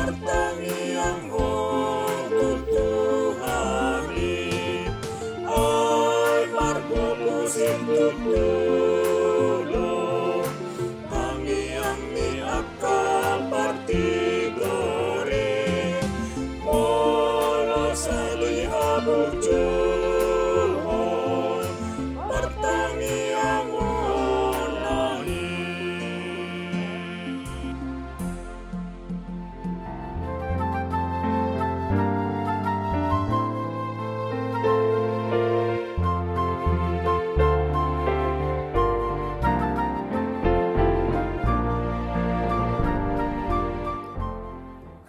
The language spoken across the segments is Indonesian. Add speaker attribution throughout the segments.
Speaker 1: muerta.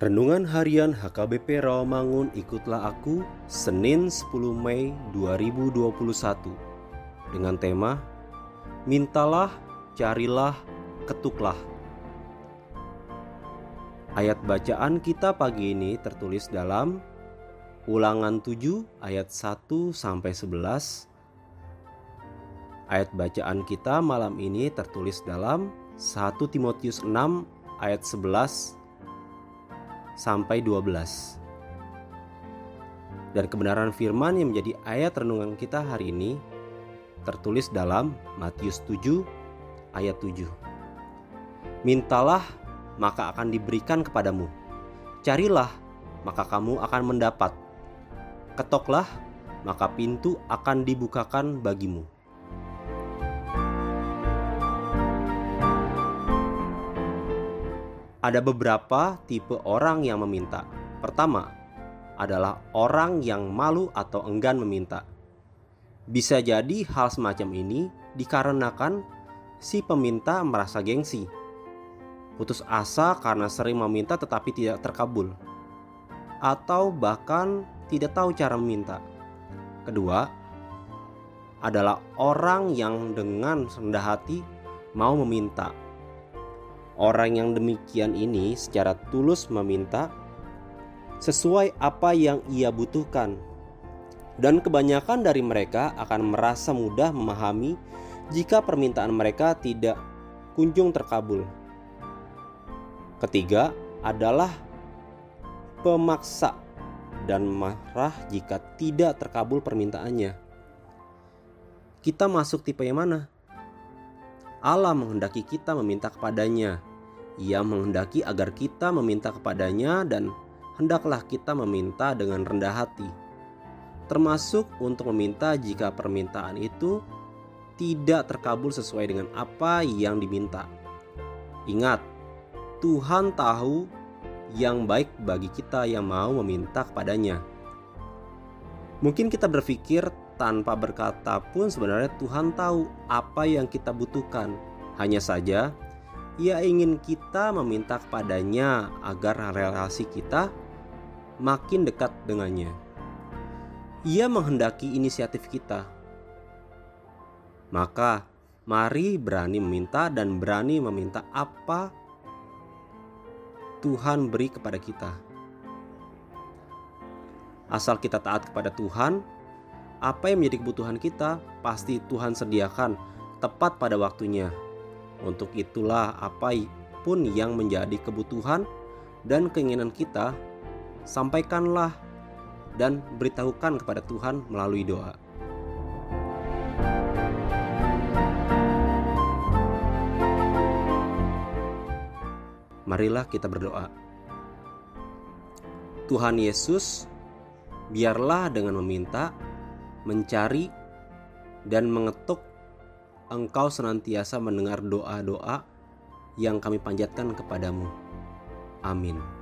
Speaker 2: Renungan Harian HKBP Rawamangun Ikutlah Aku Senin 10 Mei 2021 dengan tema Mintalah, carilah, ketuklah. Ayat bacaan kita pagi ini tertulis dalam Ulangan 7 ayat 1 sampai 11. Ayat bacaan kita malam ini tertulis dalam 1 Timotius 6 ayat 11 sampai 12. Dan kebenaran firman yang menjadi ayat renungan kita hari ini tertulis dalam Matius 7 ayat 7. Mintalah maka akan diberikan kepadamu. Carilah maka kamu akan mendapat. Ketoklah maka pintu akan dibukakan bagimu. Ada beberapa tipe orang yang meminta. Pertama, adalah orang yang malu atau enggan meminta. Bisa jadi hal semacam ini dikarenakan si peminta merasa gengsi, putus asa karena sering meminta tetapi tidak terkabul, atau bahkan tidak tahu cara meminta. Kedua, adalah orang yang dengan rendah hati mau meminta. Orang yang demikian ini secara tulus meminta sesuai apa yang ia butuhkan. Dan kebanyakan dari mereka akan merasa mudah memahami jika permintaan mereka tidak kunjung terkabul. Ketiga adalah pemaksa dan marah jika tidak terkabul permintaannya. Kita masuk tipe yang mana? Allah menghendaki kita meminta kepadanya. Ia menghendaki agar kita meminta kepadanya dan hendaklah kita meminta dengan rendah hati. Termasuk untuk meminta jika permintaan itu tidak terkabul sesuai dengan apa yang diminta. Ingat, Tuhan tahu yang baik bagi kita yang mau meminta kepadanya. Mungkin kita berpikir tanpa berkata pun sebenarnya Tuhan tahu apa yang kita butuhkan. Hanya saja ia ingin kita meminta kepadanya agar relasi kita makin dekat dengannya. Ia menghendaki inisiatif kita. Maka mari berani meminta dan berani meminta apa Tuhan beri kepada kita. Asal kita taat kepada Tuhan, apa yang menjadi kebutuhan kita pasti Tuhan sediakan tepat pada waktunya. Untuk itulah apa pun yang menjadi kebutuhan dan keinginan kita, sampaikanlah dan beritahukan kepada Tuhan melalui doa. Marilah kita berdoa. Tuhan Yesus, biarlah dengan meminta, mencari, dan mengetuk, Engkau senantiasa mendengar doa-doa yang kami panjatkan kepadamu. Amin.